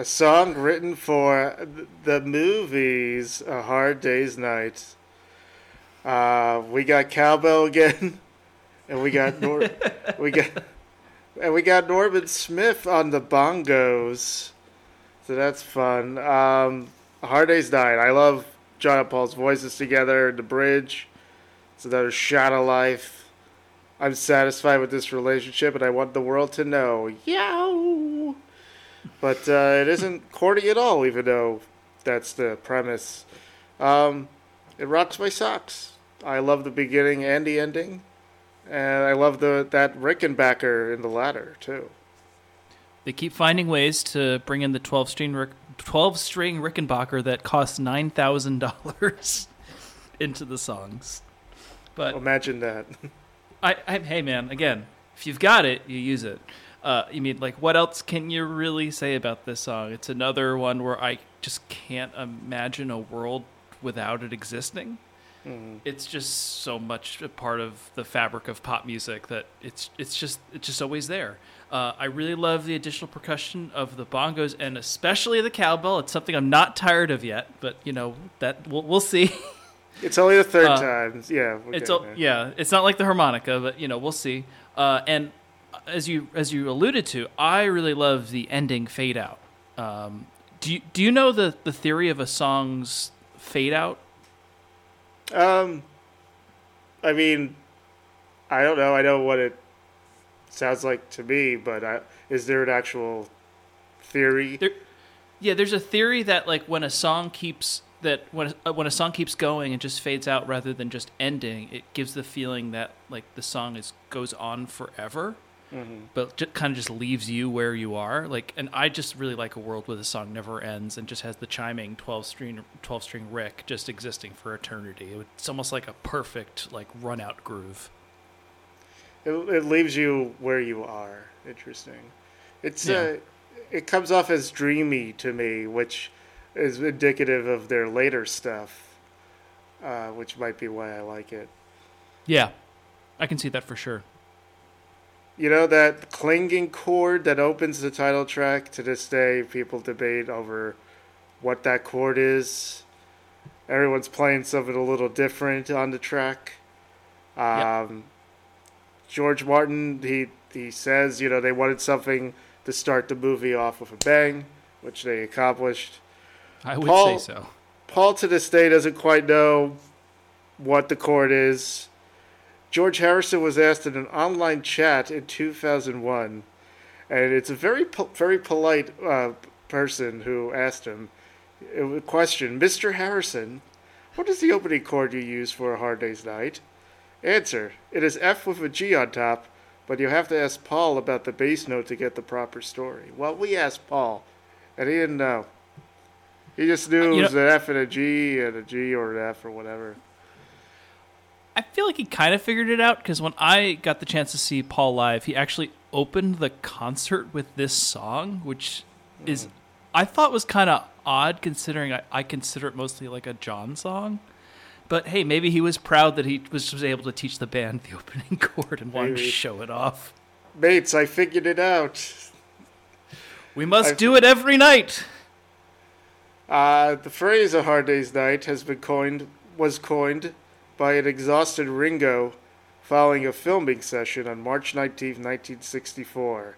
A song written for the movies A Hard Day's Night. Uh, we got cowbell again, and we got Nor- we got and we got Norman Smith on the bongos, so that's fun. Um, A Hard Day's Night. I love John and Paul's voices together. The bridge. It's another shot of life. I'm satisfied with this relationship, and I want the world to know. Yow! But uh, it isn't corny at all, even though that's the premise. Um, it rocks my socks. I love the beginning and the ending, and I love the that Rickenbacker in the latter too. They keep finding ways to bring in the 12 string Rick, 12 string Rickenbacker that costs $9,000 into the songs. But Imagine that. I, I, hey man, again, if you've got it, you use it. Uh, you mean like what else can you really say about this song? It's another one where I just can't imagine a world without it existing. It's just so much a part of the fabric of pop music that it's it's just it's just always there. Uh, I really love the additional percussion of the bongos and especially the cowbell. It's something I'm not tired of yet, but you know that we'll, we'll see. It's only the third Uh, time. Yeah. we're it's getting a, yeah, it's not like the harmonica, but you know we'll see. Uh, and as you as you alluded to, I really love the ending fade out. Um, do you do you know the the theory of a song's fade out? Um, I mean, I don't know. I know what it sounds like to me, but I, is there an actual theory? There, yeah, there's a theory that like when a song keeps that when a, when a song keeps going and just fades out rather than just ending, it gives the feeling that like the song is goes on forever. But just, kind of just leaves you where you are. Like, and I just really like a world where the song never ends and just has the chiming twelve string twelve string Rick just existing for eternity. It's almost like a perfect like run out groove. It, it leaves you where you are. Interesting. It's Yeah. uh, it comes off as dreamy to me, which is indicative of their later stuff, uh, which might be why I like it. Yeah, I can see that for sure. You know that clinging chord that opens the title track. To this day, people debate over what that chord is. Everyone's playing something a little different on the track. Um, George Martin, he he says, you know, they wanted something to start the movie off with a bang, which they accomplished. I would Paul- say so. Paul to this day doesn't quite know what the chord is. George Harrison was asked in an online chat in 2001, and it's a very po- very polite uh, person who asked him. A question, Mr. Harrison, what is the opening chord you use for a hard day's night? Answer: It is F with a G on top, but you have to ask Paul about the bass note to get the proper story. Well, we asked Paul, and he didn't know. He just knew Uh, it was an F and a G and a G or an F or whatever. I feel like he kind of figured it out because when I got the chance to see Paul live, he actually opened the concert with this song, which is I thought was kind of odd considering I, I consider it mostly like a John song. But hey, maybe he was proud that he was, was able to teach the band the opening chord and wanted to show it off. Mates, I figured it out. We must I- do it every night. Uh, the phrase "a hard day's night" has been coined was coined by an exhausted Ringo following a filming session on March 19, 1964.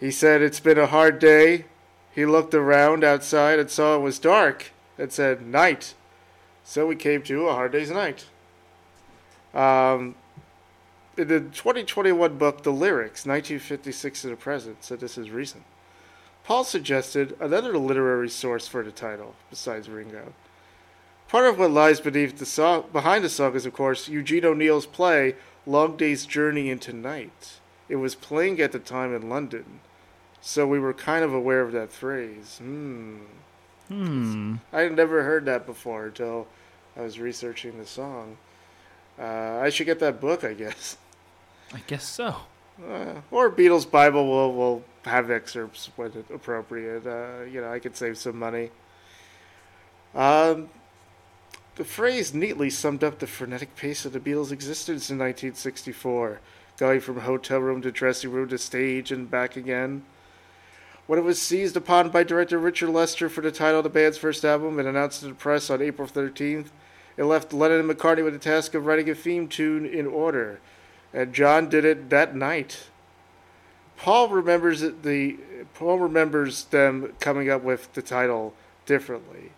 He said, "It's been a hard day." He looked around outside and saw it was dark and said, "Night." So we came to a hard day's night. Um, in the 2021 book, The Lyrics, 1956 to the present, so this is recent. Paul suggested another literary source for the title, besides Ringo. Part of what lies beneath the song, behind the song is, of course, Eugene O'Neill's play Long Day's Journey into Night. It was playing at the time in London, so we were kind of aware of that phrase. Hmm. Hmm. I had never heard that before until I was researching the song. Uh, I should get that book, I guess. I guess so. Uh, or Beatles Bible will will have excerpts when appropriate. Uh, you know, I could save some money. Um, the phrase neatly summed up the frenetic pace of the Beatles' existence in 1964, going from hotel room to dressing room to stage and back again. When it was seized upon by director Richard Lester for the title of the band's first album and announced to the press on April 13th, it left Lennon and McCartney with the task of writing a theme tune in order, and John did it that night. Paul remembers the Paul remembers them coming up with the title differently.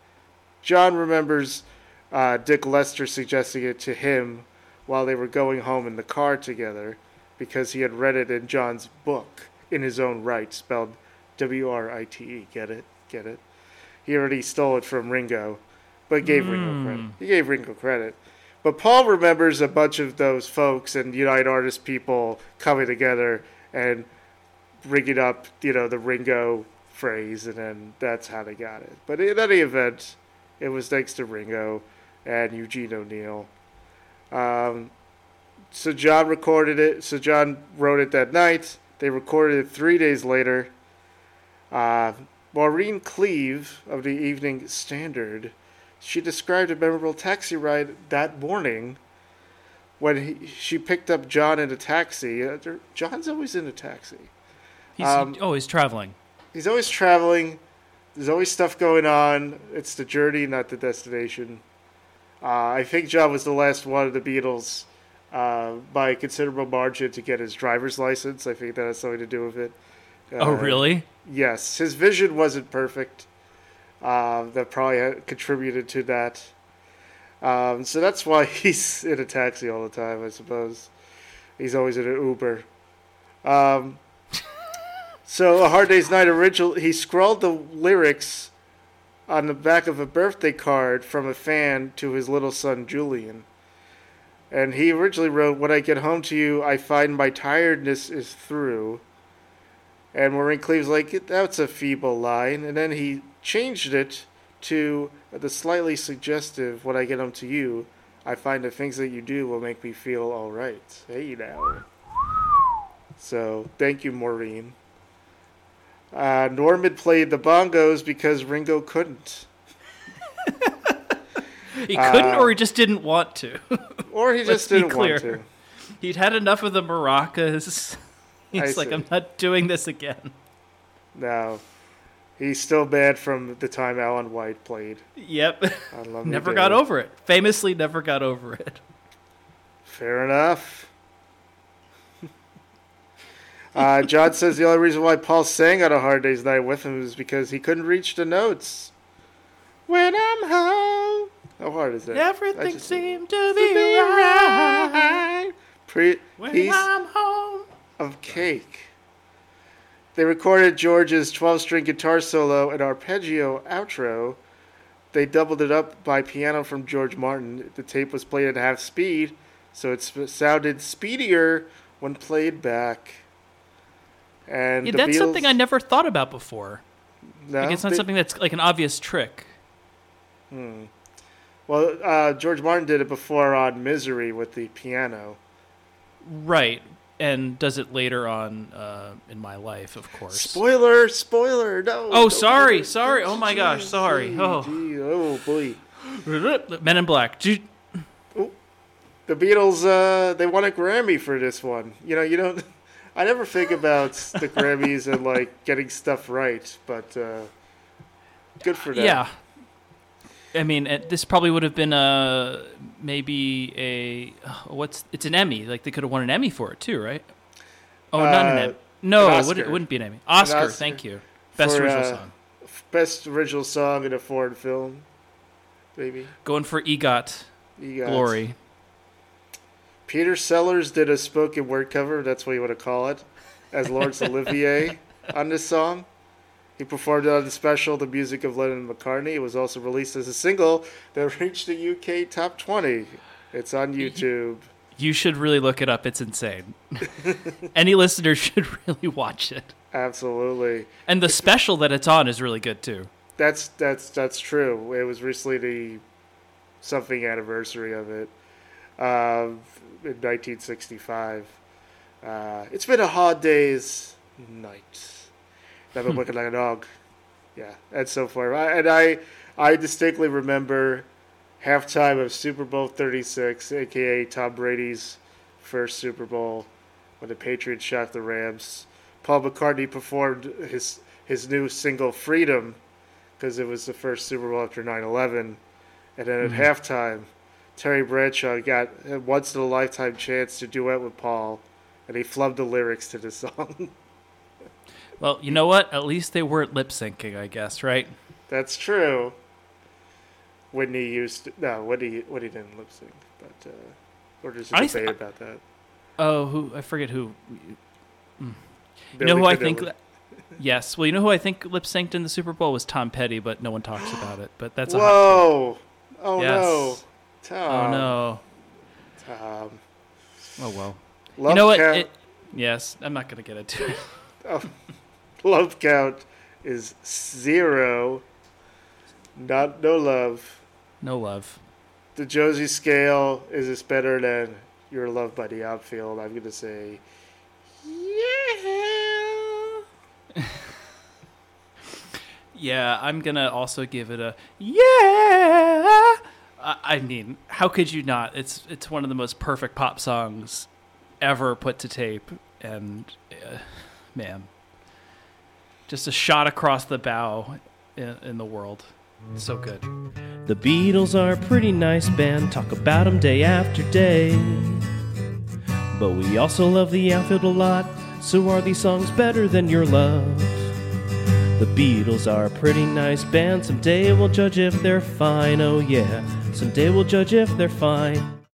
John remembers uh, Dick Lester suggesting it to him while they were going home in the car together because he had read it in John's book in his own Write, spelled W R I T E. Get it? Get it? He already stole it from Ringo, but gave Ringo credit. He gave Ringo credit. But Paul remembers a bunch of those folks and United Artists people coming together and rigging up, you know, the Ringo phrase, and then that's how they got it. But in any event, it was thanks to Ringo and Eugene O'Neill. Um, so John recorded it. So John wrote it that night. They recorded it three days later. Uh, Maureen Cleave of the Evening Standard, she described a memorable taxi ride that morning when he, she picked up John in a taxi. Uh, John's always in a taxi. He's Um, oh, he's traveling. He's always traveling. There's always stuff going on. It's the journey, not the destination. Uh, I think John was the last one of the Beatles uh, by a considerable margin to get his driver's license. I think that has something to do with it. oh, Uh, really? Yes, his vision wasn't perfect. Uh, that probably contributed to that. Um, so that's why he's in a taxi all the time, I suppose. He's always in an Uber. Um, so, A Hard Day's Night original, he scrawled the lyrics on the back of a birthday card from a fan to his little son Julian. And he originally wrote, When I get home to you, I find my tiredness is through. And Maureen Cleave's like, that's a feeble line. And then he changed it to the slightly suggestive, when I get home to you, I find the things that you do will make me feel all right. Hey now. So, thank you, Maureen. Uh, Norman played the bongos because Ringo couldn't. He couldn't, uh, or he just didn't want to. Or he just didn't want to. He'd had enough of the maracas. He's I like, see. I'm not doing this again. No. He's still bad from the time Alan White played Yep. never Day. got over it. Famously, never got over it. Fair enough. Uh, John says the only reason why Paul sang on a hard day's night with him is because he couldn't reach the notes. When I'm home. How hard is that? Everything seemed to be right Pre- when piece I'm home. of cake. They recorded George's 12 string guitar solo and arpeggio outro. They doubled it up by piano from George Martin. The tape was played at half speed, so it sounded speedier when played back. And Yeah, that's Beatles- something I never thought about before. No, Like, it's not they- something that's like an obvious trick. Well, uh, George Martin did it before on Misery with the piano. Right. And does it later on uh, in my life, of course. Spoiler! Spoiler! No. Oh, sorry, it. sorry. Oh my gosh, sorry. Oh. gee, oh boy. Men in Black. Do you- the Beatles uh they won a Grammy for this one. You know, you don't I never think about the Grammys and like getting stuff right, but uh good for them. Yeah. I mean, this probably would have been a maybe a what's it's an Emmy. Like they could have won an Emmy for it too, right? Oh, not an Uh, Emmy. No, an it wouldn't, it wouldn't be an Emmy. Oscar, Oscar. thank you. Best For, original uh, song. Best original song in a foreign film. Maybe. Going for EGOT You got glory. Peter Sellers did a spoken word cover, that's what you want to call it, as Laurence Olivier on this song. He performed it on the special The Music of Lennon and McCartney. It was also released as a single that reached the UK top 20. It's on YouTube. You should really look it up. It's insane. Any listener should really watch it. Absolutely. And the special that it's on is really good too. that's that's that's true. It was recently the something anniversary of it, uh, in 1965. Uh, it's been a hard day's night. I've been working like a dog. Yeah, and so forth. I, and I, I distinctly remember halftime of Super Bowl 36, aka Tom Brady's first Super Bowl, when the Patriots shot the Rams. Paul McCartney performed his his new single "Freedom" because it was the first Super Bowl after 9/11, and then at halftime, Terry Bradshaw got a once in a lifetime chance to duet with Paul, and he flubbed the lyrics to the song. Well, you know what? At least they weren't lip syncing, I guess, right? That's true. Whitney used to, no Whitney Whitney didn't lip sync, but uh, a I debate th- about that. Oh, who I forget who. You know who I think? Yes. Well, you know who I think lip synced in the Super Bowl was Tom Petty, but no one talks about it. But that's Whoa! Oh Yes. no! Tom. Oh no. Tom. Oh well. Love you know what? Count, It, yes, I'm not gonna get into it. Oh, love count is zero. Not no love. No love. The Josie scale is this better than your love the outfield? I'm gonna say, yeah. Yeah, I'm gonna also give it a yeah. I, I mean, how could you not? It's it's one of the most perfect pop songs ever put to tape, and uh, man, just a shot across the bow in, in the world. So good. The Beatles are a pretty nice band, talk about them day after day. But we also love the outfield a lot, so are these songs better than your love? The Beatles are a pretty nice band, someday we'll judge if they're fine, oh yeah, someday we'll judge if they're fine.